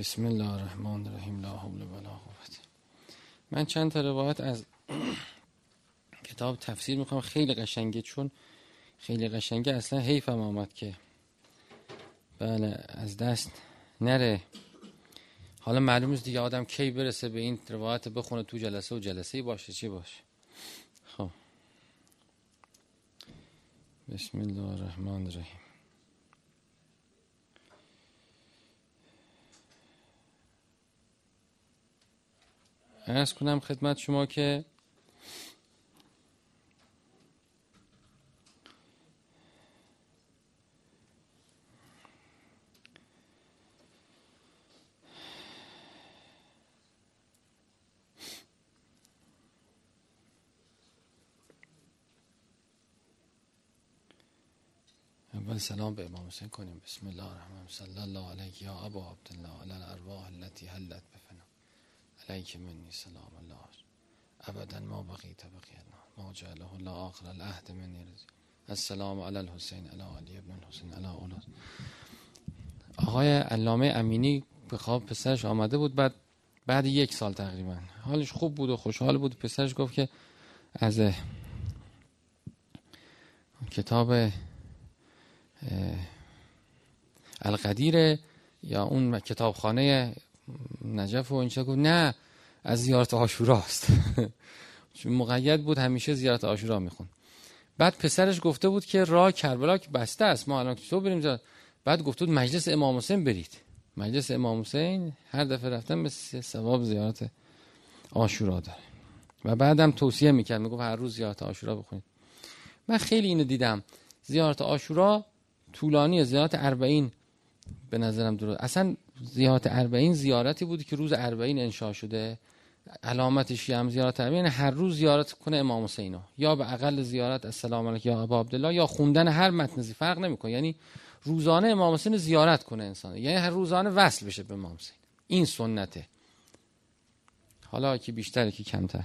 بسم الله الرحمن الرحیم لا حول ولا قوت من چند تا روایت از کتاب تفسیر می‌کنم. خیلی قشنگه چون خیلی قشنگه. اصلا حیفم آمد که بله از دست نره. حالا معلوم دیگه آدم کی برسه به این روایت بخونه تو جلسه و جلسه باشه چی باشه. خب. بسم الله الرحمن الرحیم. ارز کنم خدمت شما که اول سلام به امام حسین کنیم. بسم الله الرحمن صلی الله علیه یا ابا عبدالله علی الارواح التي حلت بفنا. علیک منی سلام الله ابدا ما بقیت بقینا ما جعله الله آخر العهد منی رضی السلام علی الحسین علی علی ابن الحسین علی اولاد آقای علامه امینی به خواب پسرش آمده بود بعد بعد یک سال تقریبا. حالش خوب بود و خوشحال بود. پسرش گفت که از کتاب القدیر یا اون کتابخانه نجف و اینجا گفت نه از زیارت آشوراست چون مقید بود همیشه زیارت آشورا میخون. بعد پسرش گفته بود که راه کربلا که بسته است ما الان تو بریم بعد گفته بود مجلس امام حسین برید. مجلس امام حسین هر دفعه رفتن مثل ثواب زیارت آشورا داره. و بعدم توصیه می‌کرد می‌گفت هر روز زیارت آشورا بخونید. من خیلی اینو دیدم. زیارت آشورا طولانی زیارت اربعین به نظرم درست. اصلا زیارت اربعین زیارتی بود که روز اربعین انشا شده. علامتش هم زیارت اربعین هر روز زیارت کنه امام حسین یا به اقل زیارت السلام علیکم یا ابا عبدالله یا خوندن هر متن فرق نمی‌کنه. یعنی روزانه امام حسین زیارت کنه انسان. یعنی هر روزانه وصل بشه به امام حسین. این سنته. حالا که بیشتر که کمتر.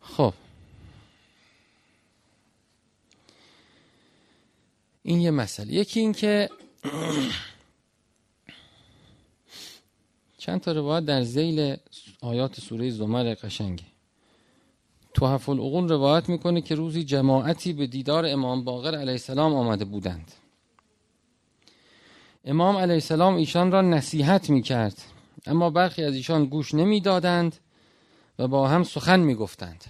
خب. این یه مسئله. یکی این که چند تا روایت در زیل آیات سوره زمر قشنگه. توحف العقول روایت می‌کنه که روزی جماعتی به دیدار امام باقر علیه السلام آمده بودند. امام علیه السلام ایشان را نصیحت می‌کرد اما برخی از ایشان گوش نمی‌دادند و با هم سخن می‌گفتند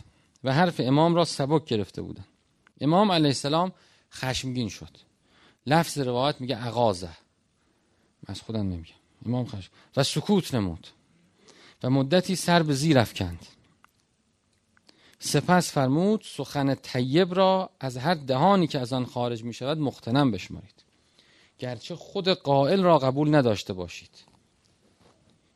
و حرف امام را سبک گرفته بودند. امام علیه السلام خشمگین شد. لفظ روایت میگه اغازه از خودم نمیگم. امام خشم و سکوت نمود. و مدتی سر به زیر افکند. سپس فرمود سخن طیب را از هر دهانی که از آن خارج می شود مختنم بشمارید. گرچه خود قائل را قبول نداشته باشید.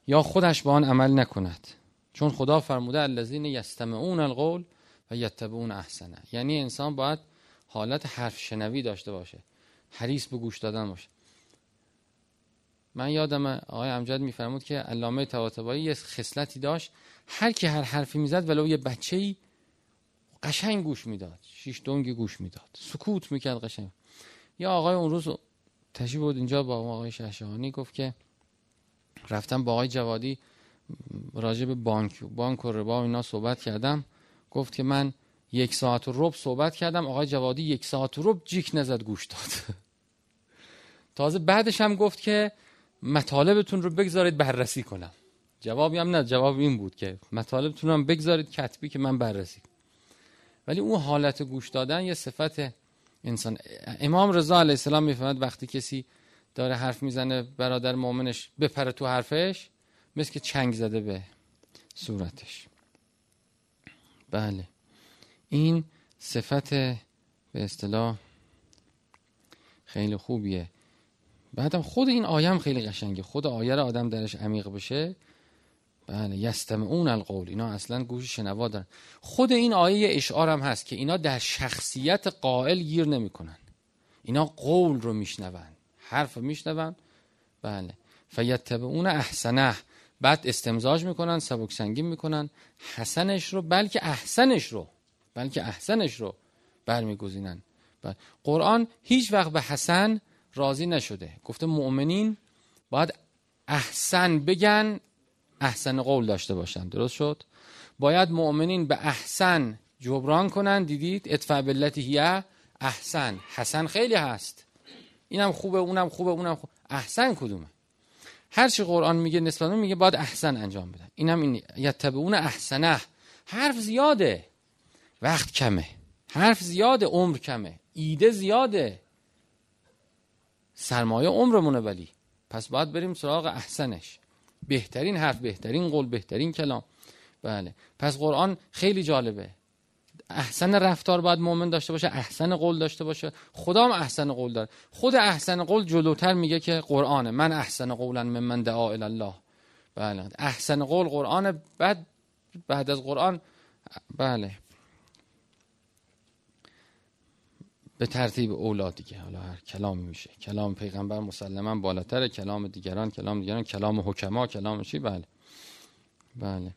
یا خودش به آن عمل نکند. چون خدا فرموده الذین یستمعون القول و یتبعون احسنه. یعنی انسان باید حالت حرف شنوی داشته باشه. حریص به گوش دادن باشه. من یادم آقای امجد میفرمود که علامه طباطبایی یه خصلتی داشت. هر کی هر حرفی می‌زد ولو یه بچه‌ای قشنگ گوش می‌داد. شیش دنگی گوش می‌داد. سکوت می‌کرد قشنگ. یا آقای اون روز تشریف بود اینجا با آقای شهشهانی گفت که رفتم با آقای جوادی راجع به بانک بانک و ربا و اینا صحبت کردم. گفت که من یک ساعت و رب صحبت کردم. آقای جوادی یک ساعت و رب جیک نزد گوش داد. تازه بعدش هم گفت که مطالبتون رو بگذارید بررسی کنم. جوابی هم نه جواب این بود که مطالبتون هم بگذارید کتبی که من بررسی ولی اون حالت گوش دادن یه صفت انسان امام رضا علیه السلام می‌فهمد وقتی کسی داره حرف می‌زنه برادر مؤمنش بپره تو حرفش مثل که چنگ زده به صورتش. بله. این صفت به اصطلاح خیلی خوبیه. بعدم خود این آیم خیلی قشنگه. خود آیه را آدم درش عمیق بشه. بله یستمعون القول. اینا اصلا گوش شنوا دارن. خود این آیه اشعار هم هست که اینا در شخصیت قائل گیر نمی‌کنن. اینا قول رو میشنون. حرف میشنون. بله. فیتبعون احسنه. بعد استمزاج می‌کنن سبک سنگین می‌کنن. حسنش رو بلکه احسنش رو. بلکه احسنش رو برمیگزینن. بله. قرآن هیچ وقت به حسن راضی نشده. گفته مؤمنین باید احسن بگن احسن قول داشته باشن. درست شد؟ باید مؤمنین به احسن جبران کنن. دیدید؟ ادفع بلتی هیه احسن. حسن خیلی هست. اینم خوبه اونم خوبه اونم خوبه احسن کدومه؟ هر چی قرآن میگه نسبت میگه باید احسن انجام بدن. اینم این یتبعون احسنه. حرف زیاده. وقت کمه. حرف زیاده عمر کمه. ایده زیاده. سرمایه عمرمونه ولی. پس باید بریم سراغ احسنش. بهترین حرف بهترین قول بهترین کلام. بله. پس قرآن خیلی جالبه. احسن رفتار باید مؤمن داشته باشه احسن قول داشته باشه. خدا هم احسن قول داره. خود احسن قول جلوتر میگه که قرآنه. من احسن قولا من من دعا الله. بله. احسن قول قرآن بعد بعد از قرآن بله. به ترتیب اولاد دیگه. حالا هر کلامی میشه. کلام پیغمبر مسلما بالاتر کلام دیگران کلام دیگران کلام حکما کلام چی؟ بله. بله.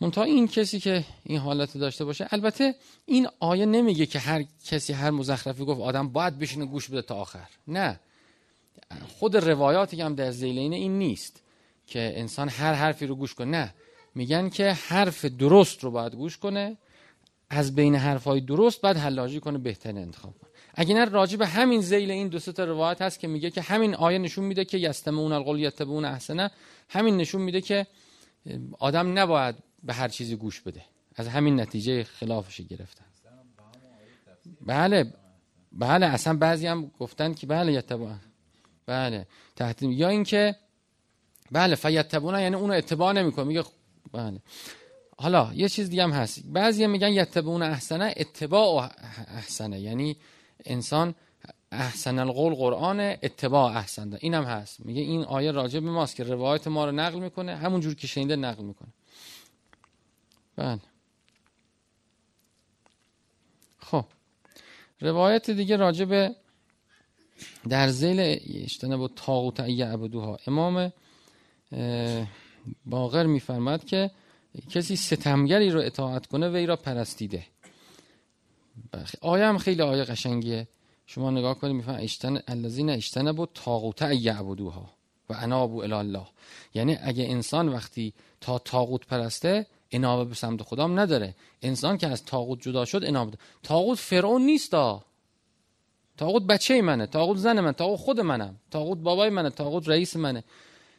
منتها این کسی که این حالت داشته باشه البته این آیه نمیگه که هر کسی هر مزخرفی گفت آدم باید بشینه گوش بده تا آخر. نه. خود روایاتی هم در زیلین این نیست که انسان هر حرفی رو گوش کنه. نه. میگن که حرف درست رو باید گوش کنه. از بین حرفهای درست بعد حلاجی کنه بهترین انتخاب کنه. اگه نه راجع به همین زیل این دو تا روایت هست که میگه که همین آیه نشون میده که یستمعون القول یتبعون احسنه همین نشون میده که آدم نباید به هر چیزی گوش بده. از همین نتیجه خلافش گرفتن. بله بله اصلا بعضی هم گفتن که بله یتبعون. بله تحت یا اینکه بله فیتبعون یعنی اونو اتباع نمی‌کنه. میگه بله. حالا یه چیز دیگه هم هست. بعضی میگن یتبعون احسنه اتباع احسنه. یعنی انسان احسن القول قرآن اتباع احسن ده. این هم هست. میگه این آیه راجع به ماست که روایت ما رو نقل می‌کنه همون جور که شنیده نقل می‌کنه. بله. خب. روایت دیگه راجع به در زیل با تاغوت عبدوها امام باقر میفرماد که کسی ستمگری رو اطاعت کنه وی را پرستیده. آیه هم خیلی آیه قشنگیه. شما نگاه کنید میفهم اشتن الذین اجتنبوا طاغوت یعبدوها و انابو الی الله یعنی اگه انسان وقتی تا طاغوت پرسته انابه به سمت خدام نداره. انسان که از طاغوت جدا شد انابه طاغوت فرعون نیستا. طاغوت بچه منه طاغوت زن من طاغوت خود منم. طاغوت بابای منه طاغوت رئیس منه.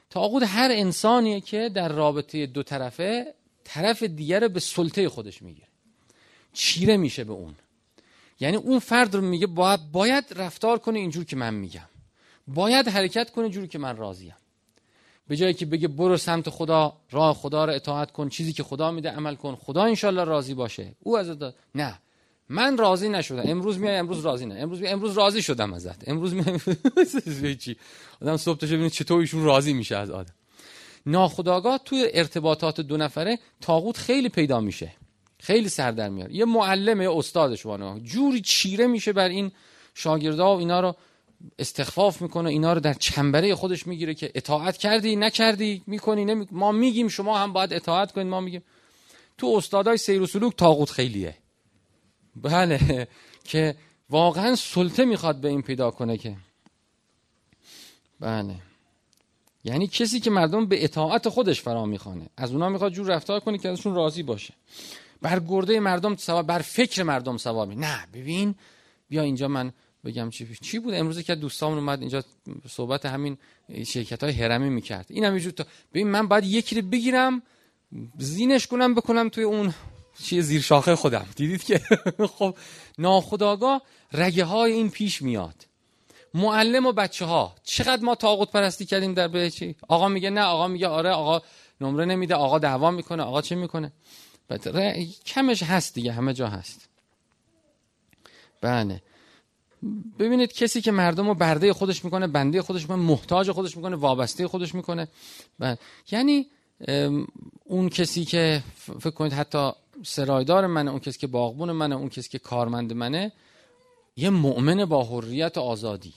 طاغوت هر انسانیه که در رابطه دو طرفه طرف دیگر به سلطه خودش می‌گیره. چیره میشه به اون. یعنی اون فرد رو میگه باید, باید رفتار کنه اینجور که من میگم. باید حرکت کنه جور که من راضیم. به جایی که بگه برو سمت خدا راه خدا رو اطاعت کن چیزی که خدا میده عمل کن خدا انشالله راضی باشه. او از نه. من راضی نشدم. امروز میای امروز راضی نه. امروز امروز راضی شدم ازت. امروز میای چی؟ آدم صبح ببینه چطور ایشون راضی میشه از آدم. ناخداگاه توی ارتباطات دو نفره تاغوت خیلی پیدا میشه. خیلی سر در میاره یه معلم یه استاد شما جوری چیره میشه بر این شاگردا و اینا رو استخفاف می‌کنه. اینا رو در چنبره خودش می‌گیره که اطاعت کردی نکردی می‌کنی نمی... ما میگیم شما هم باید اطاعت کنید ما میگیم. تو استادای سیر و سلوک تاغوت خیلیه. بله که واقعا سلطه می‌خواد به این پیدا کنه که. بله. یعنی کسی که مردم به اطاعت خودش فرا می‌خوانه. از اونا می‌خواد جور رفتار کنه که ازشون راضی باشه. بر گرده مردم سوار بر فکر مردم سوار می نه ببین بیا اینجا من بگم چی چی بود؟ امروز که دوستامون اومد اینجا صحبت همین شرکت های هرمی می‌کرد این هم تا ببین من باید یکی رو بگیرم زینش کنم بکنم توی اون چیه زیر شاخه خودم. دیدید که؟ خب ناخداگاه رگه های این پیش میاد. معلم و بچه ها چقدر ما تاقت پرستی کردیم در به چی؟ آقا میگه نه آقا میگه آره آقا نمره نمیده آقا دعوا می‌کنه آقا چه می‌کنه؟ کمش هست دیگه همه جا هست. بله. ببینید کسی که مردم رو برده خودش می‌کنه بنده خودش می‌کنه محتاج خودش می‌کنه وابسته خودش می‌کنه. بله. یعنی اون کسی که فکر کنید حتی سرایدار منه اون کسی که باغبون منه اون کسی که کارمند منه یه مؤمن با حریت و آزادی.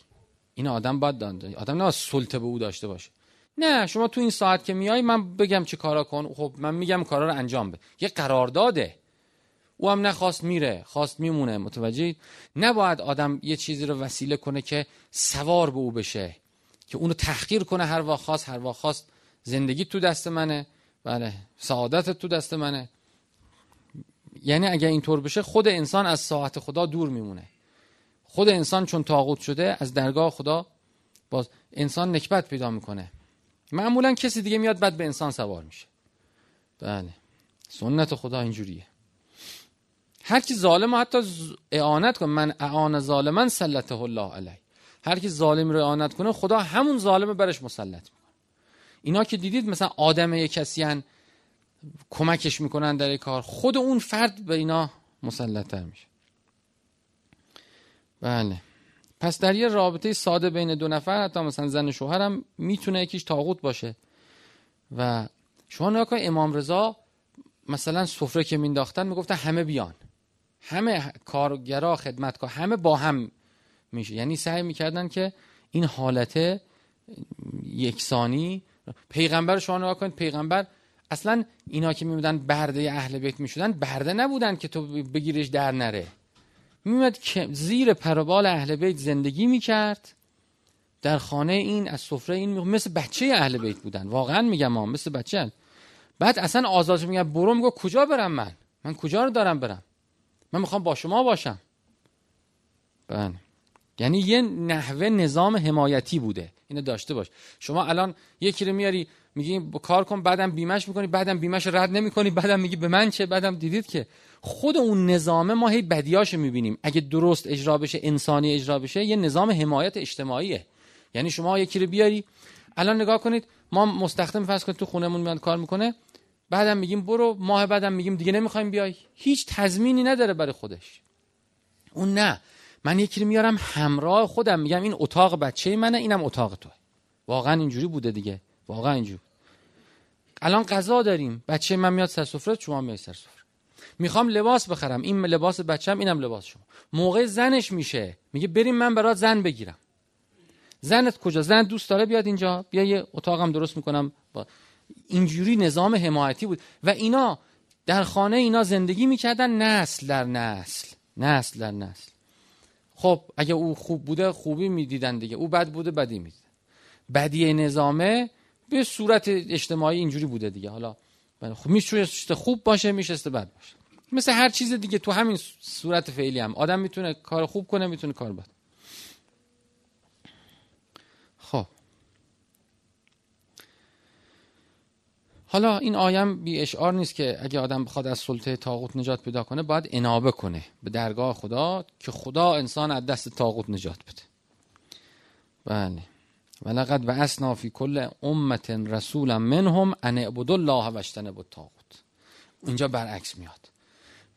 این آدم باید دانده آدم نه سلطه به او داشته باشه. نه شما تو این ساعت که میای من بگم چه کارا کن. خب من میگم کارا رو انجام بده. یه قرارداده او هم نخواست میره خواست میمونه. متوجه نباید آدم یه چیزی رو وسیله کنه که سوار به او بشه که اونو تحقیر کنه هر وقت خواست هر وقت خواست. زندگی تو دست منه. بله سعادت تو دست منه. یعنی اگر اینطور بشه خود انسان از ساعت خدا دور میمونه. خود انسان چون تاغوت شده از درگاه خدا باز انسان نکبت پیدا می‌کنه. معمولا کسی دیگه میاد بعد به انسان سوار میشه. بله. سنت خدا اینجوریه. هر کی ظالم حتی اعانت کنه من اعان ظالما سلطه الله علیه. هر کی ظالم رو اعانت کنه خدا همون ظالم برش مسلط می‌کنه. اینا که دیدید مثلا آدم یک کسی کمکش می‌کنن در کار خود اون فرد به اینا مسلط میشه. بله. پس در یه رابطه ساده بین دو نفر حتی مثلا زن و شوهر هم می‌تونه یکیش تاغوت باشه. و شما نگاه امام رضا مثلا سفره که مینداختن می‌گفتن همه بیان. همه کارگرا خدمتکار همه با هم میشه. یعنی سعی می‌کردن که این حالت یکسانی پیغمبر شما نگاه کنید پیغمبر اصلا اینا که میبودن برده اهل بیت می‌شدن برده نبودن که تو بگیرش در نره. میمد که زیر پروبال اهل بیت زندگی می‌کرد. در خانه این از سفره این مثل بچه اهل بیت بودن. واقعا میگم ما مثل بچه بعد اصلا آزاد میگه برو. میگه کجا برم من؟ من کجا رو دارم برم؟ من می‌خوام با شما باشم. بله. یعنی یه نحوه نظام حمایتی بوده. اینو داشته باش. شما الان یکی رو میاری میگی کار کن. بعدم بیمش می‌کنی بعدم بیمش رد نمی‌کنی بعدم میگی به من چه؟ بعدم دیدید که خود اون نظامه ما هی بدیاشو می‌بینیم. اگه درست اجرا بشه انسانی اجرا بشه یه نظام حمایت اجتماعیه. یعنی شما یکی رو بیاری. الان نگاه کنید ما مستخدم فرض کنید تو خونمون میاد کار می‌کنه. بعدم میگیم برو ماه بعدم میگیم دیگه نمی‌خوایم بیای. هیچ تضمینی نداره برای خودش. اون نه. من یکی رو میارم همراه خودم. میگم این اتاق بچه منه اینم اتاق تو واقعا اینجوری بوده دیگه. واقعا اینجوری. الان غذا داریم. بچه من میاد سر سفره شما میای سر سفره. می‌خوام لباس بخرم. این لباس بچم اینم لباس شما. موقع زنش میشه میگه بریم من برات زن بگیرم. زنت کجا؟ زن دوست داره بیاد اینجا. بیا یه اتاقم درست می‌کنم. با اینجوری نظام حمایتی بود. و اینا در خانه اینا زندگی می‌کردن نسل در نسل. نسل در نسل. خب اگه او خوب بوده خوبی می‌دیدن دیگه. او بد بوده بدی می‌دیدن. بدی نظامه به صورت اجتماعی اینجوری بوده دیگه. حالا خب میشه خوب باشه میشه بد باشه. مثل هر چیز دیگه تو همین صورت فعلی هم. آدم می‌تونه کار خوب کنه می‌تونه کار بد. خب. حالا این آیم بی اشعار نیست که اگه آدم بخواد از سلطه تاغوت نجات پیدا کنه باید انابه کنه به درگاه خدا که خدا انسان از دست تاغوت نجات بده. بله. ولقد اسنا فی کل امت رسولا منهم ان اعبدوا الله و اجتنبوا الطاغوت. اینجا برعکس میاد.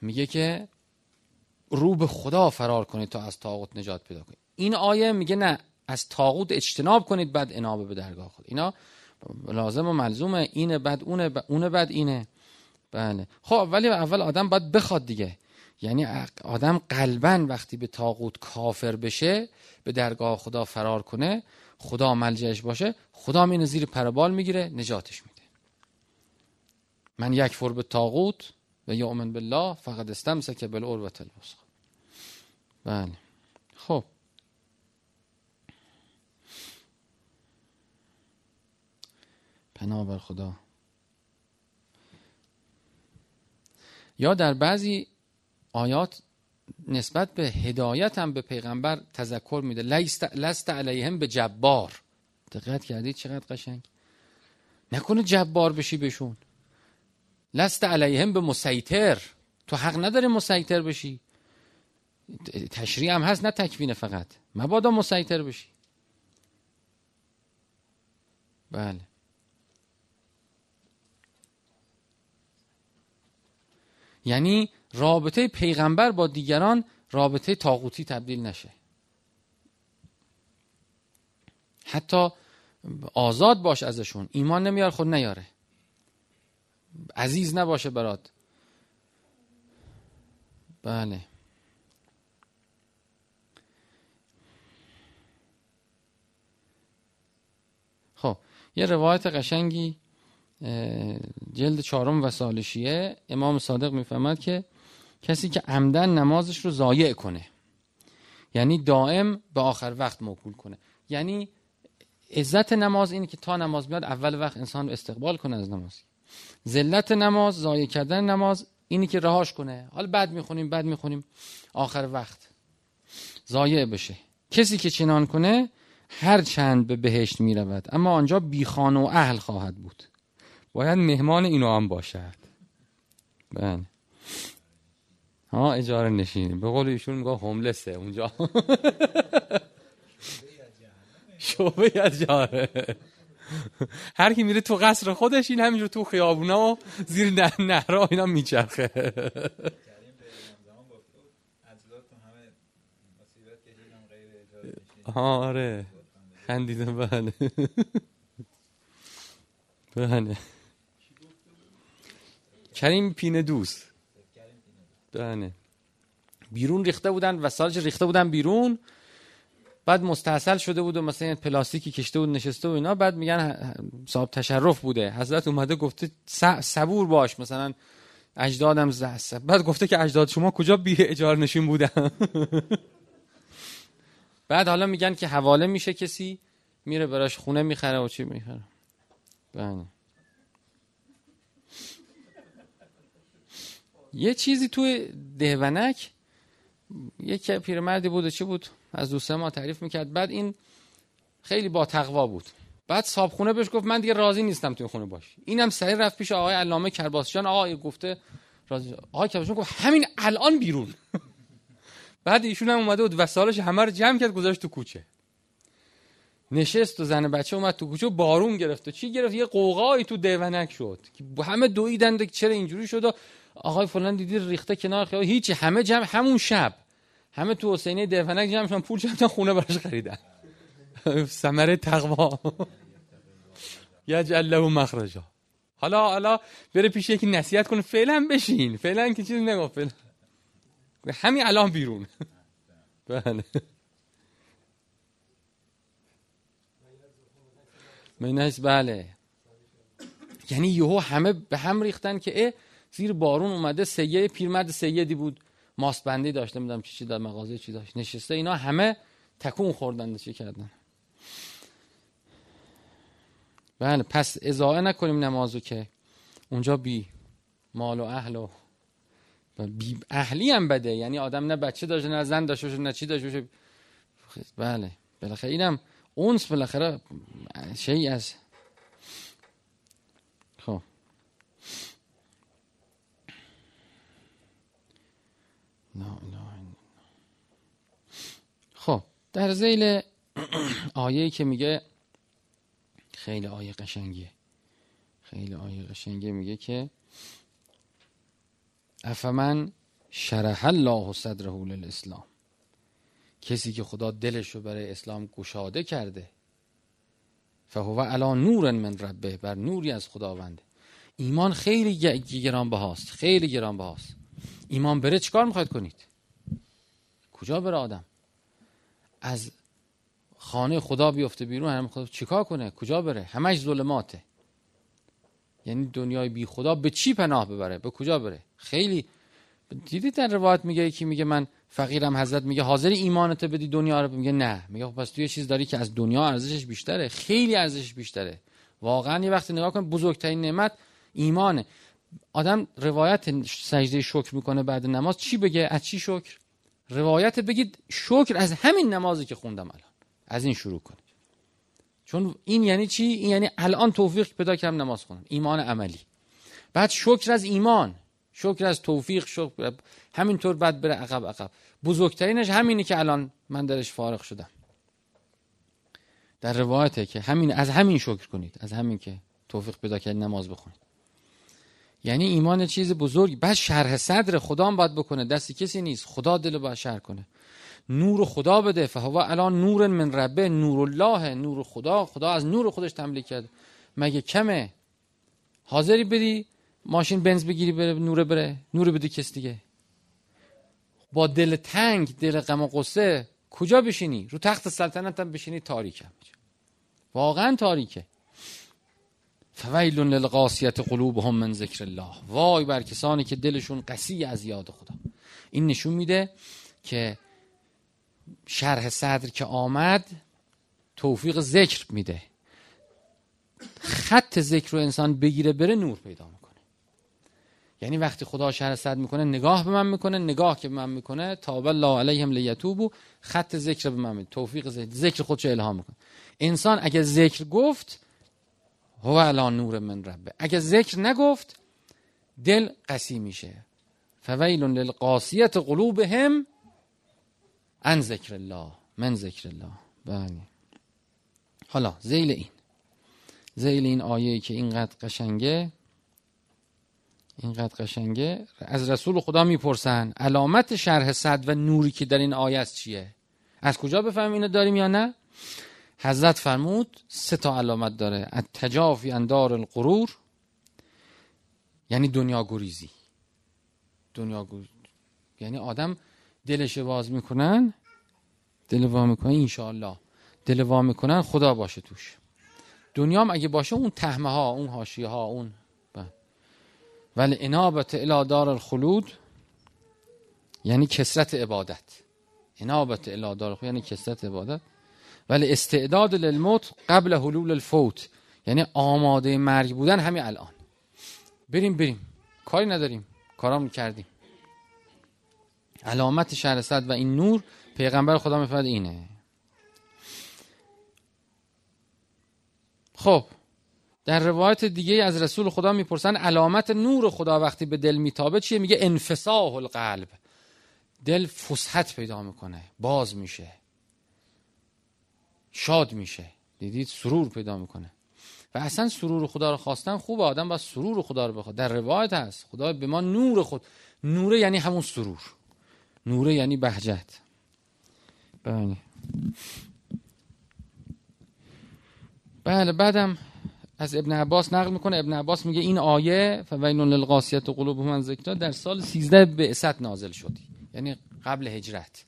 میگه که رو به خدا فرار کنید تا از تاغوت نجات پیدا کنید. این آیه میگه نه از تاغوت اجتناب کنید بعد انابه به درگاه خدا اینا لازم و ملزومه. اینه بعد اونه اونه بعد اینه. بله. خب ولی اول آدم باید بخواد دیگه. یعنی آدم قلبا وقتی به تاغوت کافر بشه به درگاه خدا فرار کنه خدا ملجهش باشه خدا اینو زیر پربال می‌گیره نجاتش میده. من یک فر به تاغوت و یؤمن بالله فقط استمسک بالعروة الوثقی بله. خب. پناه بر خدا. یا در بعضی آیات نسبت به هدایت هم به پیغمبر تذکر میده. لست علیهم به جبار. دقت کردید چقدر قشنگ؟ نکنه جبار بشی بهشون. لست علیهم به مسیطر تو حق نداره مسیطر بشی. تشریع هم هست نه تکوین فقط. مبادا مسیطر بشی. بله. یعنی رابطه پیغمبر با دیگران رابطه تاغوتی تبدیل نشه. حتی آزاد باش ازشون. ایمان نمیار خود نیاره. عزیز نباشه برات. بله. خب یه روایت قشنگی جلد چهارم و سالشیه. امام صادق می‌فهمد که کسی که عمدن نمازش رو ضایع کنه یعنی دائم به آخر وقت موکول کنه. یعنی عزت نماز اینه که تا نماز میاد اول وقت انسان استقبال کنه از نماز. ذلت نماز ضایع کردن نماز اینی که رهاش کنه. حالا بعد می‌خونیم بعد می‌خونیم. آخر وقت. ضایع بشه. کسی که چنان کنه هر چند به بهشت می‌رود. اما آنجا بیخان و اهل خواهد بود. باید مهمان اینو هم باشد. بله. ها اجاره نشینی. به قول ایشون میگه هوملسه اونجا. شعبه از جاره هر کی میره تو قصر خودش این همینجور تو خیابونا و زیر نهرها اینا میچرخه. آره. خندیدم. بله. بله. کریم پینه دوست. بله. بیرون ریخته بودن و سالش ریخته بودن بیرون. بعد مستحصل شده بود و مثلا پلاستیکی کشته بود نشسته و اینا. بعد میگن صاحب تشرف بوده. حضرت اومده گفته صبور باش. مثلا اجدادم زست بعد گفته که اجداد شما کجا بی اجار نشین بودن؟ بعد حالا میگن که حواله میشه کسی میره براش خونه می‌خره و چی می‌خره. بله. یه چیزی توی دهونک یک پیرمردی بود و چی بود؟ از دوست ما تعریف می‌کرد. بعد این خیلی با تقوا بود. بعد صابخونه بهش گفت من دیگه راضی نیستم توی خونه باش. اینم سریع رفت پیش آقای علامه کرباسجان آقای گفته راضی آقای کرباسجان گفت همین الان بیرون. بعد ایشون هم اومده بود وسایلش همه رو جمع کرد گذاشت تو کوچه. نشست و زن بچه اومد تو کوچه بارون گرفت. و چی گرفت؟ یه قوقایی تو دیونک شد. همه دویدند چرا اینجوری شد آقای فلان دیدی ریخته کنار خیابون هیچی همه جمع همون شب. همه تو حسینی دفنک جمع شدن پول جمع خونه براش خریدن. ثمره تقوا. یجعل له مخرجا. حالا حالا بره پیش یکی نصیحت کنه فعلا بشین. فعلا که چیزی نگو فعلا. همین الان بیرون. بله. مینس بله. یعنی یهو همه به هم ریختن که زیر بارون اومده سیه پیرمرد سیدی بود. ماسبندی داشته میدم چی چی در مغازه چی داشت. نشسته اینا همه تکون خوردن چی کردن. بله پس ازاعه نکنیم نمازو که اونجا بی مال و اهل و بی اهلی هم بده. یعنی آدم نه بچه داشته نه زن داشته باشه نه چی داشته باشه. بله بالاخره اینم اونس بالاخره شیء از خب خب در زیل آیه‌ای که میگه خیلی آیه قشنگیه. خیلی آیه قشنگیه. میگه که افمن شرح الله صدره للاسلام. کسی که خدا دلش رو برای اسلام گشاده کرده فهو علا نور من ربه بر نوری از خداونده ایمان خیلی گران بهاست خیلی گران بهاست ایمان بره چیکار می‌خواید کنید؟ کجا بره آدم؟ از خانه خدا بیفته بیرون هم خدا چیکار کنه؟ کجا بره؟ همش ظلماته. یعنی دنیای بی خدا به چی پناه ببره؟ به کجا بره؟ خیلی دیدید در روایت میگه یکی میگه من فقیرم حضرت میگه حاضر ایمانت بدی دنیا رو؟ میگه نه. میگه خب پس تو یه چیز داری که از دنیا ارزشش بیشتره. خیلی ارزشش بیشتره. واقعا یه وقتی نگاه کن بزرگترین نعمت ایمانه. آدم روایت سجده شکر می‌کنه بعد نماز. چی بگه؟ از چی شکر؟ روایت بگید شکر از همین نمازی که خوندم الان. از این شروع کنید. چون این یعنی چی؟ این یعنی الان توفیق پیدا کردم نماز خونم. ایمان عملی. بعد شکر از ایمان. شکر از توفیق شکر همینطور بعد بره عقب عقب. بزرگترینش همینی که الان من درش فارغ شدم. در روایته که همین از همین شکر کنید. از همین که توفیق پیدا کرد نماز بخونید. یعنی ایمان چیز بزرگی بعد شرح صدر خدا هم باید بکنه. دستی کسی نیست. خدا دل باید شرح کنه. نور خدا بده. فهو الان نور من ربه نور الله. نور خدا. خدا از نور خودش تملیک کرد مگه کمه؟ حاضری بدی ماشین بنز بگیری بره نور بره. نور بده کس دیگه. با دل تنگ دل غم و قصه کجا بشینی؟ رو تخت سلطنت هم بشینی تاریکه واقعا تاریکه. فویل للقاسیت قلوبهم من ذکر الله. وای بر کسانی که دلشون قسی از یاد خدا. این نشون میده که شرح صدر که آمد توفیق ذکر میده. خط ذکر رو انسان بگیره بره نور پیدا می‌کنه. یعنی وقتی خدا شهر صد می‌کنه نگاه به من می‌کنه نگاه که به من می‌کنه تاب الله علیهم لیتوبو خط ذکر به من میده. توفیق ذکر, ذکر خودشو الهام می‌کنه. انسان اگه ذکر گفت هو الان نور من ربه. اگه ذکر نگفت دل قسی میشه. فویل للقاسیت قلوبهم ان ذکر الله. من ذکر الله. بله. حالا زیل این. زیل این آیه که اینقدر قشنگه اینقدر قشنگه از رسول خدا می‌پرسن علامت شرح صد و نوری که در این آیه است چیه؟ از کجا بفهمیم اینو داریم یا نه؟ حضرت فرمود سه تا علامت داره. التجافی اندار القرور یعنی دنیا گریزی. دنیا گریزی یعنی آدم دلش باز می‌کنن دل وا می‌کنن انشاءالله. دل وا می‌کنن خدا باشه توش. دنیام اگه باشه اون تهمه ها اون حاشیه ها اون ولی انابت الى دار الخلود یعنی کسرت عبادت. انابت الى دار یعنی کسرت عبادت. ولی استعداد للموت قبل حلول الفوت یعنی آماده مرگ بودن همین الان. بریم بریم. کاری نداریم. کارام کردیم. علامت شهر صد و این نور پیغمبر خدا میفرد اینه. خب در روایت دیگه از رسول خدا می‌پرسن علامت نور خدا وقتی به دل میتابه چیه؟ میگه انفساح القلب. دل فسحت پیدا می‌کنه باز میشه. شاد میشه. دیدید؟ سرور پیدا می‌کنه. و اصلا سرور خدا رو خواستن خوب آدم با سرور خدا رو بخواد. در روایت هست. خدا به ما نور خود نوره یعنی همون سرور. نوره یعنی بهجت. بله. بله بعدم از ابن عباس نقل می‌کنه. ابن عباس میگه این آیه فویل للقاسیت قلوب من ذکر در سال 13 بعثت نازل شد یعنی قبل هجرت.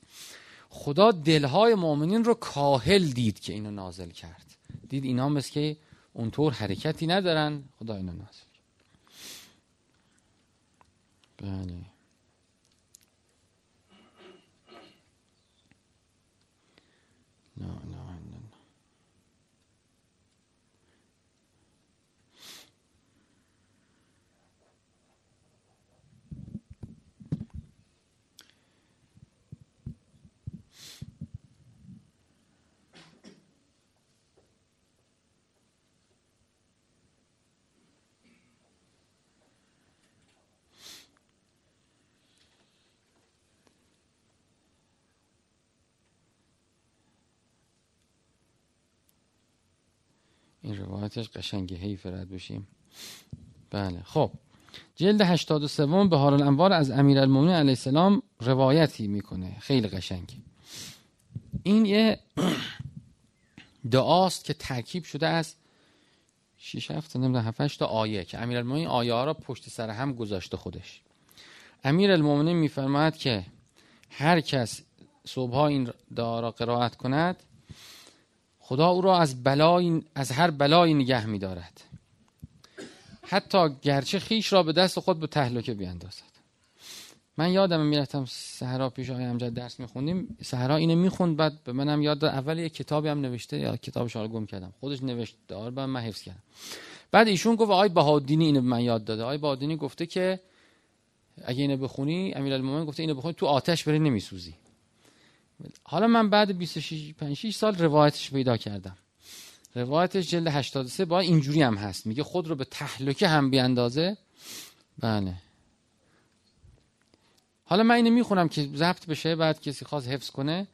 خدا دلهای مؤمنین رو کاهل دید که اینو نازل کرد. دید اینا مثل که اونطور حرکتی ندارن. خدا اینو نازل بله. نه نه این روایتش قشنگه حیف رد بشیم. بله خب. جلد 83 به حال الانوار از امیرالمومنین علیه السلام روایتی می‌کنه. خیلی قشنگی این یه دعاست که ترکیب شده از 6 7 نمی‌دونم 7 تا آیه که امیرالمومنین آیه ها را پشت سر هم گذاشته خودش. امیرالمومنین میفرماید که هر کس صبح این دعا را قرائت کند خدا او را از بلای از هر بلایی نگه می دارد حتی گرچه خیش را به دست خود به تهلکه بیاندازد من یادم می‌رفتم سهرا پیش آقای امجد درس میخوندیم. سهرا اینو می‌خوند بعد به منم یاد داد. اول یه کتابی هم نوشته یا کتابش رو گم کردم. خودش نوشته دار بعد من حفظ کردم. بعد ایشون گفت آقای بهادینی اینو به من یاد داده. آقای بهادینی گفته که اگه اینو بخونی امیرالمومنین گفته اینو بخونی تو آتش بری نمیسوزی. حالا من بعد 26 5 سال روایتش پیدا کردم. روایتش جلد 83 با اینجوری هم هست. میگه خود رو به تهلکه هم بیاندازه. بله. حالا من اینو می‌خونم که ضبط بشه بعد کسی خواست حفظ کنه.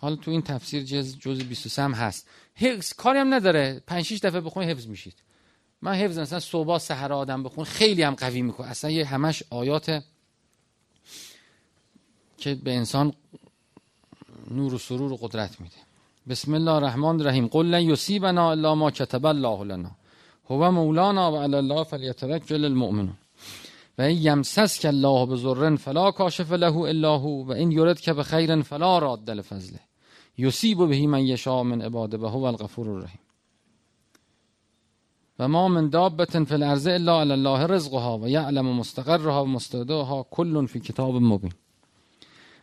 حالا تو این تفسیر جز جز 23 هم هست. حفظ کاری هم نداره. 5 6 دفعه بخونی حفظ میشید. من حفظ مثلا صبح سحر آدم بخون خیلی هم قوی می‌کنه. اصلا یه همش آیات که به انسان نور و سرور و قدرت میده. بسم الله الرحمن الرحیم. قل لن یصیبنا الا ما كتب الله لنا. هو مولانا و علی الله فلیتوکل المؤمنون. و این یمسسک الله بضر فلا کاشف له الا هو و این یرد که بخیر فلا راد لفضله. یصیب به من یشاء من عباده و هو الغفور الرحیم. و ما من دابت فی الارض الا علی الله رزقها و یعلم مستقرها و مستودعها کل فی کتاب مبین.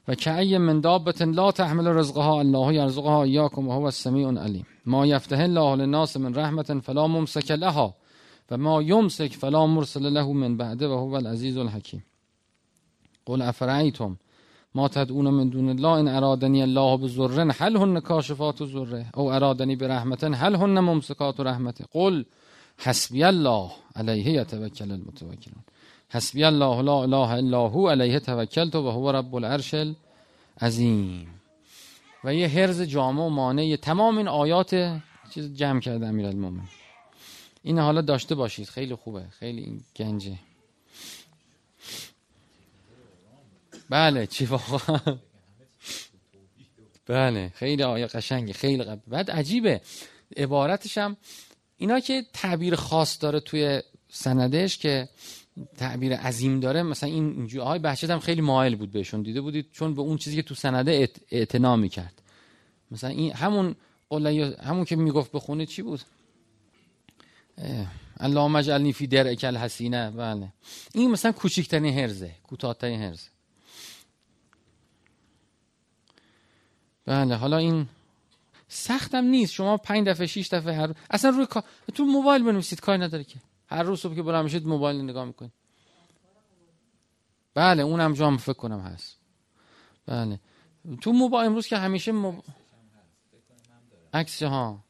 و که من دابت لا تحمل رزقها الله یرزقها ایاکم و هو السمیع العلیم. ما یفته الله للناس من رحمت فلا ممسک لها و ما یمسک فلا مرسل له من بعده و هو العزیز الحکیم. قل افرعیتم ما تدعون من دون الله ان ارادنی الله بذر هل هن کاشفات ذره او ارادنی برحمت هل هن ممسکات رحمته؟ قل حسبی الله علیه یتوکل المتوکلون. حسبی الله لا اله الا هو علیه توکلت و هو رب العرش عظیم و یه حرز جامع و مانع تمام این آیات چیز جمع کرده امیرالمومنین. این حالا داشته باشید. خیلی خوبه. خیلی گنجه. بله چی واقعا؟ بله خیلی آیه قشنگه. خیلی قبل بعد عجیبه. عبارتش هم اینا که تعبیر خاص داره توی سندش که تعبیر عظیم داره. مثلا این اینجوری های بهشت هم خیلی مایل بود بهشون. دیده بودید چون به اون چیزی که تو سنده اعتنا می‌کرد. مثلا این همون همون که می‌گفت بخونه چی بود؟ اللهم اجعلنی فی درعک الحسینه. بله. این مثلا کوچکترین هرزه کوتاهترین هرزه بله حالا این سختم نیست. شما پنج دفعه شیش دفعه هر اصلا روی کار تو موبایل بنویسید کاری نداره که. هر روز صبح که بلند میشید موبایل نگاه می‌کنید. بله اونم جام فکر کنم هست. بله. تو موبایل امروز که همیشه مب... عکس ها.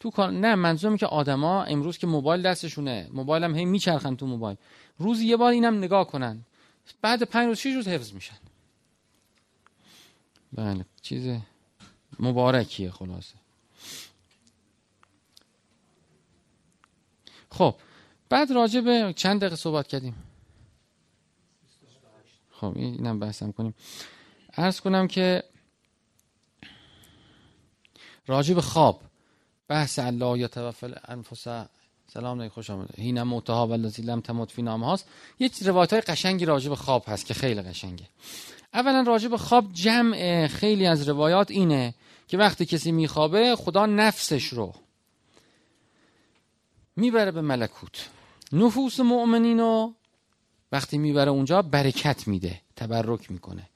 تو کار نه منظورم که آدما امروز که موبایل دستشونه. موبایل هم هی میچرخن تو موبایل. روز یه بار اینم نگاه کنن. بعد پنج روز شیش روز حفظ میشن. بله چیز مبارکیه خلاصه. خب بعد راجع به چند دقیقه صحبت کردیم. خب اینم بحثم کنیم. ارز کنم که راجع به خواب بحث الله یا توفل انفس. سلام علیکم خوش آمده هین موتها والذی لم تمت فی نام هاست یه روایت های قشنگی راجع به خواب هست که خیلی قشنگه. اولا راجع به خواب جمع خیلی از روایات اینه که وقتی کسی میخوابه خدا نفسش رو می‌بره به ملکوت. نفوس مؤمنین رو وقتی می‌بره اونجا برکت میده تبرک می‌کنه.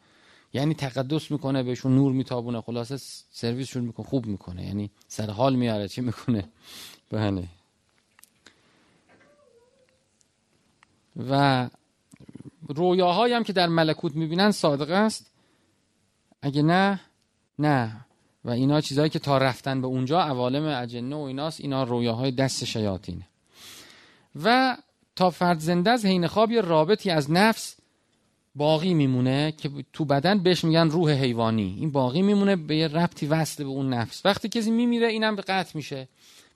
یعنی تقدس می‌کنه بهشون نور میتابونه خلاصه سرویسشون می‌کنه خوب می‌کنه. یعنی سر حال میاره چی می‌کنه؟ بله. و رویاهایی هم که در ملکوت می‌بینن صادق است. اگه نه نه. و اینا چیزهایی که تا رفتن به اونجا عوالم اجنه و ایناست اینا رویاهای دست شیاطینه. و تا فرد زنده از حین خواب یه رابطی از نفس باقی میمونه که تو بدن بهش میگن روح حیوانی. این باقی میمونه به یه ربطی وصله به اون نفس. وقتی کسی میمیره اینم به قطع میشه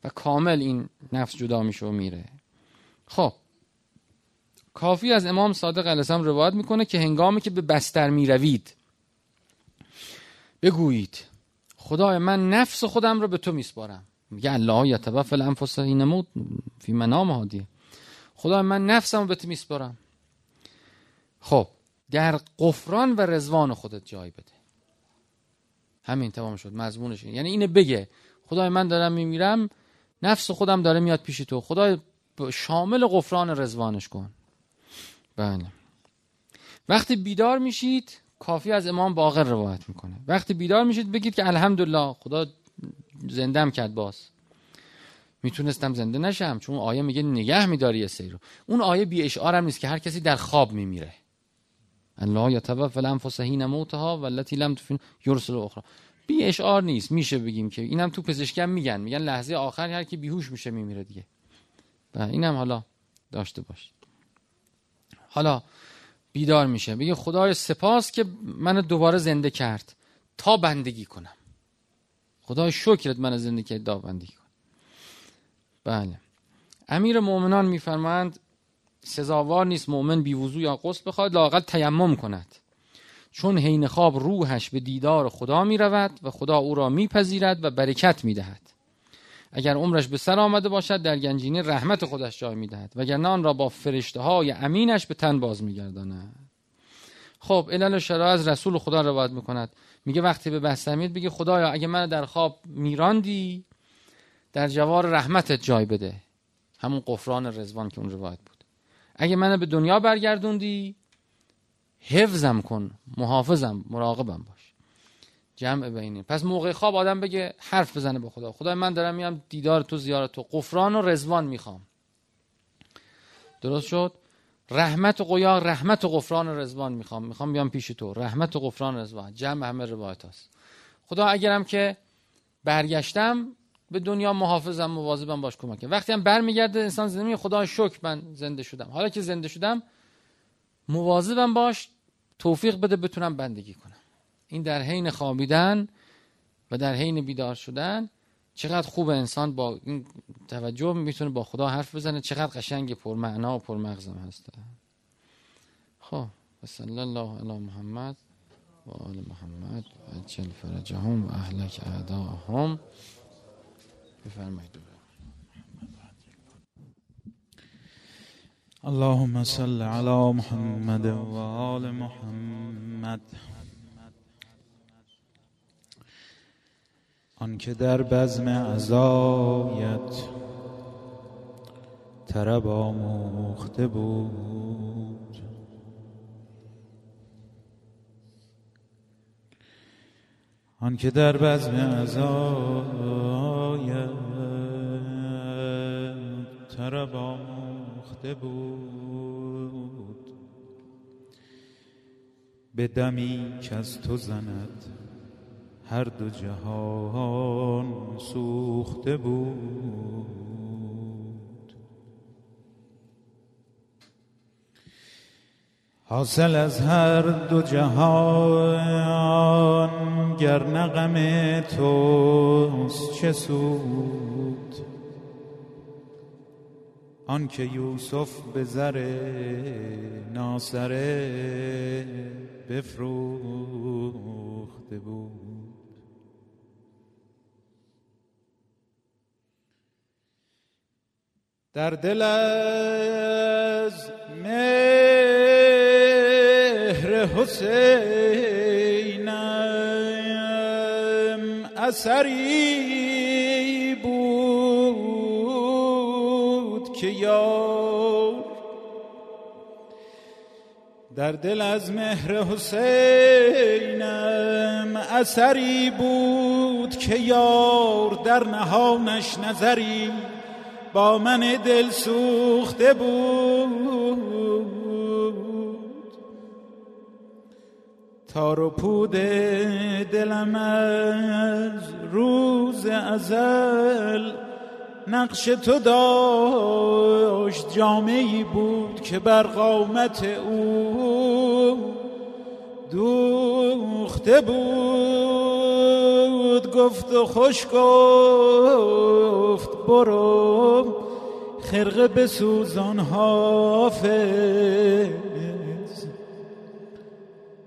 و کامل این نفس جدا میشه و میره. خب. کافی از امام صادق علیه روایت می‌کنه که هنگامی که به بستر می‌روید بگویید. خدای من نفس خودم رو به تو میسپارم. میگه الله یتوفى الانفس حین موت فی منام هادی خدای من نفسم رو به تو میسپارم. خب در قفران و رزوان خودت جای بده. همین تمام شد مضمونش یعنی اینه بگه. خدای من دارم میمیرم نفس خودم داره میاد پیش تو. خدای شامل قفران رزوانش کن. بله. وقتی بیدار میشید کافی از امام باقر روایت می‌کنه. وقتی بیدار میشید بگید که الحمدلله خدا زندم کرد باز. می‌تونستم زنده نشم چون آیه میگه نگه میداری یه رو. اون آیه بی اشعار هم نیست که هر کسی در خواب میمیره. الله یتوفى الانفس حین موتها والتي لم تفن یرسل اخرى بی اشعار نیست میشه بگیم که اینم تو پزشکی میگن. میگن لحظه آخر هر کی بیهوش میشه میمیره دیگه. و اینم حالا داشته باش. حالا بیدار میشه. بگه خدای سپاس که منو دوباره زنده کرد. تا بندگی کنم. خدای شکرت من زنده کرد تا بندگی کنم. بله. امیر مؤمنان میفرمایند سزاوار نیست مؤمن بی وضو یا غسل بخواد لاقل تیمم کند. چون حین خواب روحش به دیدار خدا می رود و خدا او را میپذیرد و برکت می دهد اگر عمرش به سر آمده باشد در گنجینه رحمت خودش جای می دهد وگرنه آن را با فرشته های امینش به تن باز می گرداند خب علل شرع از رسول خدا روایت می‌کند. میگه وقتی به بستمید بگه خدایا اگه من در خواب میراندی در جوار رحمتت جای بده. همون قفران رزوان که اون روایت بود. اگه منو به دنیا برگردوندی حفظم کن محافظم مراقبم باش. جمع بینی پس موقع خواب آدم بگه حرف بزنه به خدا. خدای من دارم میام دیدار تو زیارت تو. قفران و رزوان می‌خوام. درست شد؟ رحمت و قیا رحمت و غفران و رزوان می‌خوام. می‌خوام بیام پیش تو. رحمت و غفران و رزوان جمع همه روایت هست خدا اگرم که برگشتم به دنیا محافظم مواظبم باش کمک وقتی هم برمیگرده انسان زنده خدا شکر من زنده شدم. حالا که زنده شدم مواظبم باش توفیق بده بتونم بندگی کنم. این در حین خوابیدن و در حین بیدار شدن چقدر خوب انسان با این توجه می‌تونه با خدا حرف بزنه چقدر قشنگ پر معنا و پر مغزم هست. خب صلی الله علی محمد و آل محمد عجل فرجهم و اهلک اعداهم بفرمایید. اللهم صل على محمد و آل محمد. آنکه در بزم عزایت طرب آموخته بود. آنکه در بزم عزایت طرب آموخته بود. به دمی که از تو زند هر دو جهان سوخته بود. حاصل از هر دو جهان گر نغم توست چه سود؟ آنکه یوسف به زر ناصره بفروخته بود. در دل از مهر حسینم اثری بود که یار در دل از مهر حسینم اثری بود که یار در نهانش نظری با من دل سوخته بود. تار و پود دلم از روز ازل نقش تو داشت جامعی بود که بر قامت او دوخته بود. گفت و خوش گفت برو خرقه به سوزان حافظ.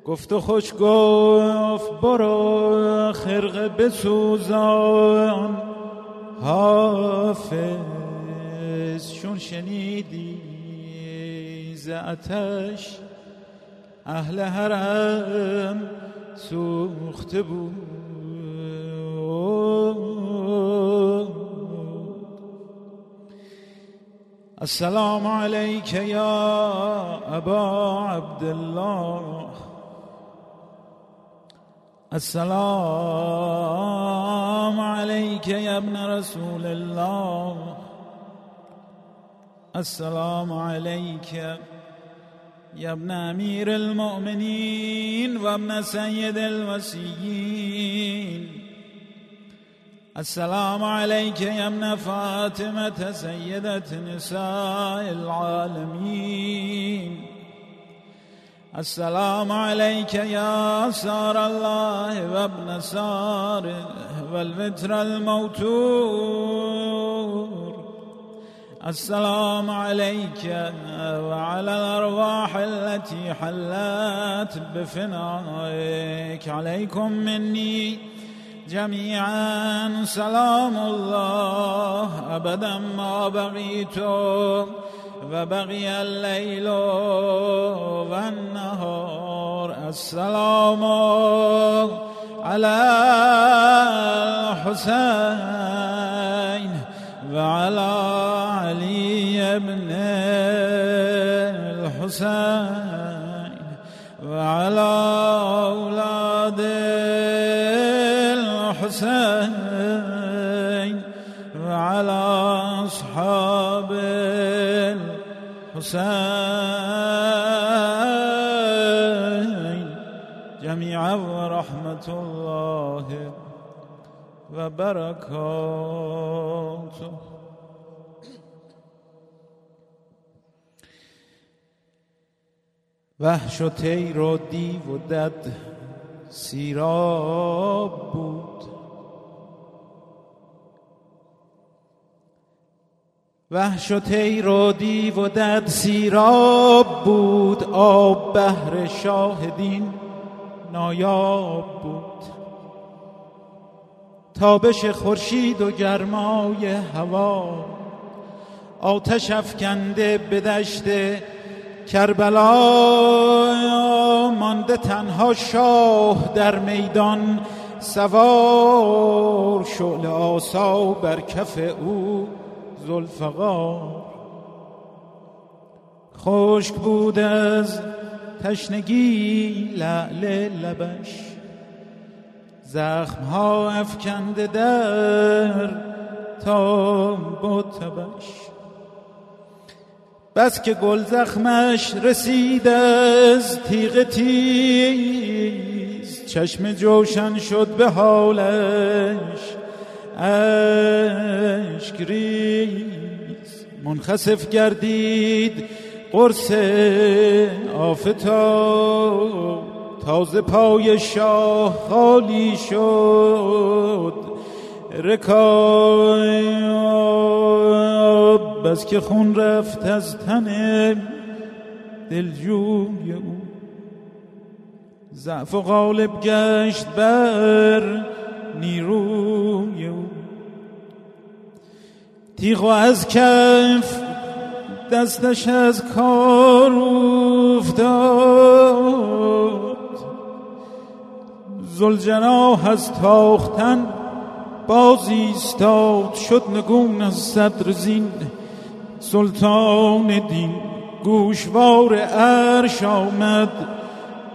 گفت و خوش گفت برو خرقه به سوزان حافظ. شون شنیدی زعتش اهل حرم سوخته بود السلام عليك يا أبا عبد الله السلام عليك يا ابن رسول الله. السلام عليك يا ابن أمير المؤمنين وابن سيد الوسيين. السلام عليك يا ابن فاطمة سيدة نساء العالمين. السلام عليك يا سار الله وابن سار والفتر الموتور. السلام عليك وعلى الأرواح التي حلت بفنائك. عليكم مني جميعا سلام الله. أبدا ما بقيت وبقي الليل والنهار. السلام على الحسين وعلى علي بن الحسين وعلى أولاد الحسين جميعا ورحمة الله وبركاته وحش و تیر و دیو و دد سیراب بود. وحش و دیو و دد سیراب بود آب بهر شاهدین نایاب بود. تابش خورشید و گرمای هوا آتش افکنده به دشت کربلا مانده تنها شاه در میدان سوار شعل آسا بر کف او. زلفقار خشک بود از تشنگی لعل لبش. زخم ها افکنده در تا بتبش بس که گل زخمش رسید از تیغ تیز چشم جوشن شد به حالش. ریز. منخسف گردید قرص آفتاب. تازه پای شاه خالی شد. رکاب بس که خون رفت از تن دلجوی او. ضعف و غالب گشت بر نیروی او. تیغ از کف دستش از کار افتاد. زلجناه از تاختن باز ایستاد شد نگون از صدر زین. سلطان دین گوشوار عرش آمد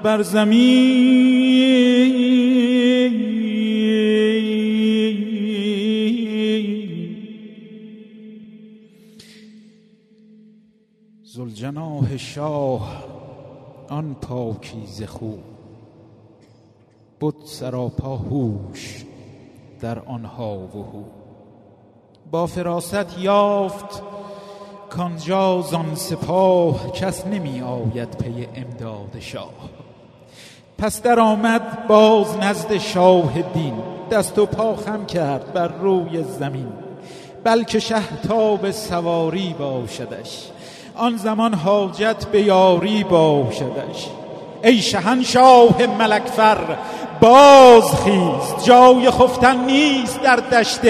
بر زمین. زلجناه شاه آن پاکیز خوب بود سراپا هوش در آنها و هو. با فراست یافت کانجا زان سپاه کس نمی آید پی امداد شاه. پس در آمد باز نزد شاه دین دست و پا خم کرد بر روی زمین. بلکه شهتاب سواری باشدش. آن زمان حاجت به یاری باشدش. ای شهنشاه ملکفر باز خیز جای خفتن نیست در دشت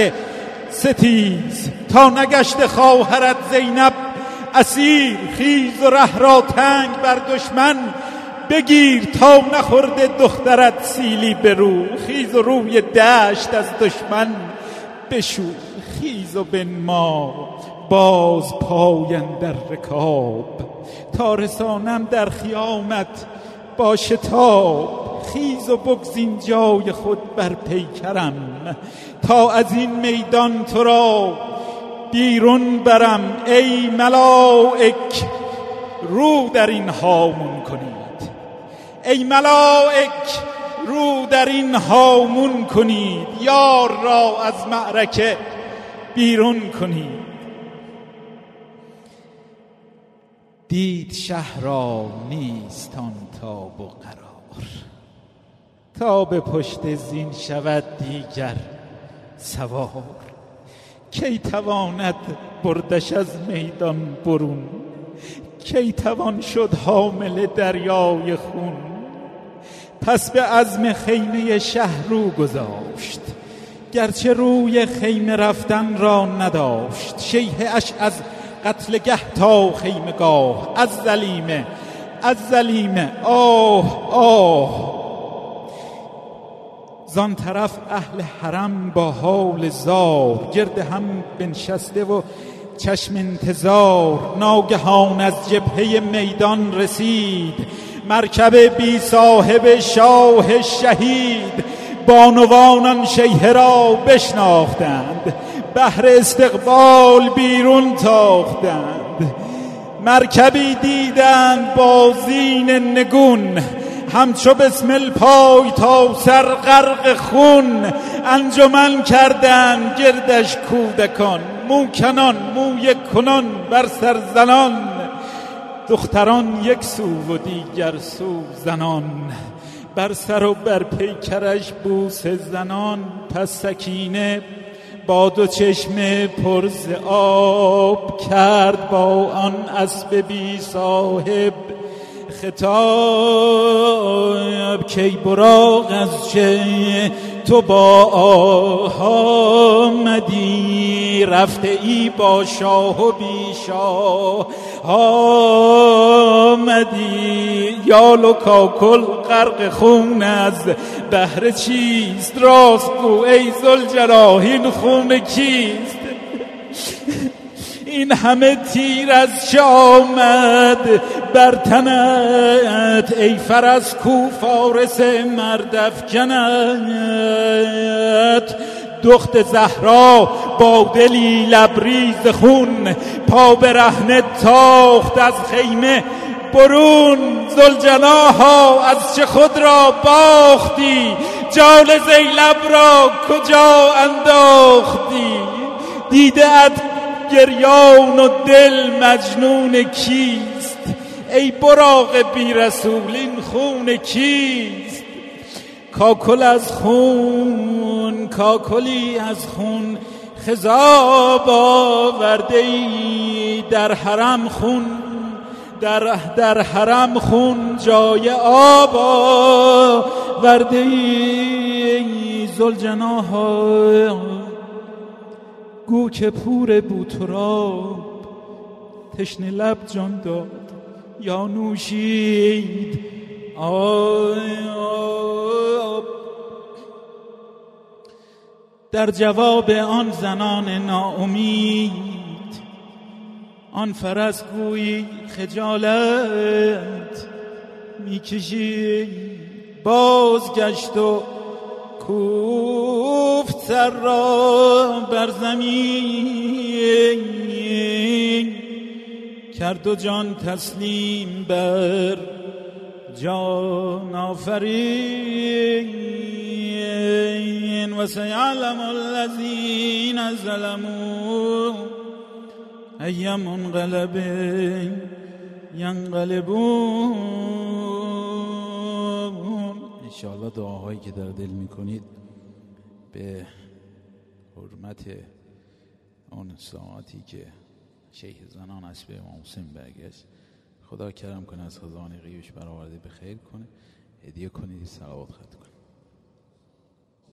ستیز. تا نگشت خواهرت زینب اسیر خیز و ره را تنگ بر دشمن. بگیر تا نخورده دخترت سیلی برو خیز و روی دشت از دشمن. بشو خیز و بنما. باز پاین در رکاب تا رسانم در خیامت با شتاب. خیز و بگزین جای خود بر پیکرم تا از این میدان تو را بیرون برم. ای ملائک رو در این هامون کنید. ای ملائک رو در این هامون کنید. یار را از معرکه بیرون کنید. دید شهر را نیست آن تاب و قرار. تا به پشت زین شود دیگر سوار. کی تواند بردش از میدان برون؟ کی توان شد حامل دریای خون؟ پس به عزم خیمه شهر رو گذاشت. گرچه روی خیمه رفتن را نداشت. شیه اش از گه تا خیمگاه از زلیمه از زلیمه آه آه. زان طرف اهل حرم با حال زار. گرد هم بنشسته و چشم انتظار. ناگهان از جبهه میدان رسید. مرکب بی صاحب شاه شهید. بانوانان شیه را بشناختند. بهر استقبال بیرون تاختند. مرکبی دیدند با زین نگون. همچو بسمل پای تا سر غرق خون. انجمن کردند گردش کودکان. موکنان موی کنان بر سر زنان. دختران یک سو و دیگر سو زنان. بر سر و بر پیکرش بوس زنان. پس سکینه با دو چشم پرز آب کرد با آن اسب بی صاحب خطاب کی براغ از چه تو با آمدی رفته ای با شاه و بی شاه آمدی یا لکاکل غرق خون از بهر چیست؟ راست گو ای زلجلال این خون کیست؟ این همه تیر از چه آمد بر تنت ای فرس کو فارس مردف جنت دخت زهرا با دلی لبریز خون پا به رهنه تاخت از خیمه برون. زلجناها از چه خود را باختی؟ جال زیلب را کجا انداختی؟ دیده ات گریان و دل مجنون کیست؟ ای براغ بی رسول این خون کیست؟ کاکل از خون کاکلی از خون خذاب آورده ای در حرم خون در, در حرم خون جای آب آورده ای زلجناها گو که پور بوتراب تشنه لب جان داد. یا نوشید آب. در جواب آن زنان ناامید آن فرس گویی خجالت می‌کشید. بازگشت و کوفت سر را بر زمین کرد و جان تسلیم بر جان آفرین. و سیعلم الذین ظلموا ای منقلب ینقلبون. انشاءالله دعاهایی که در دل می‌کنید به حرمت اون ساعتی که شیخ زنان اسب امام حسین برگشت. خدا کرم کنه از خزانه قیوش برآورده به خیر کنه. هدیه کنید سلوات خط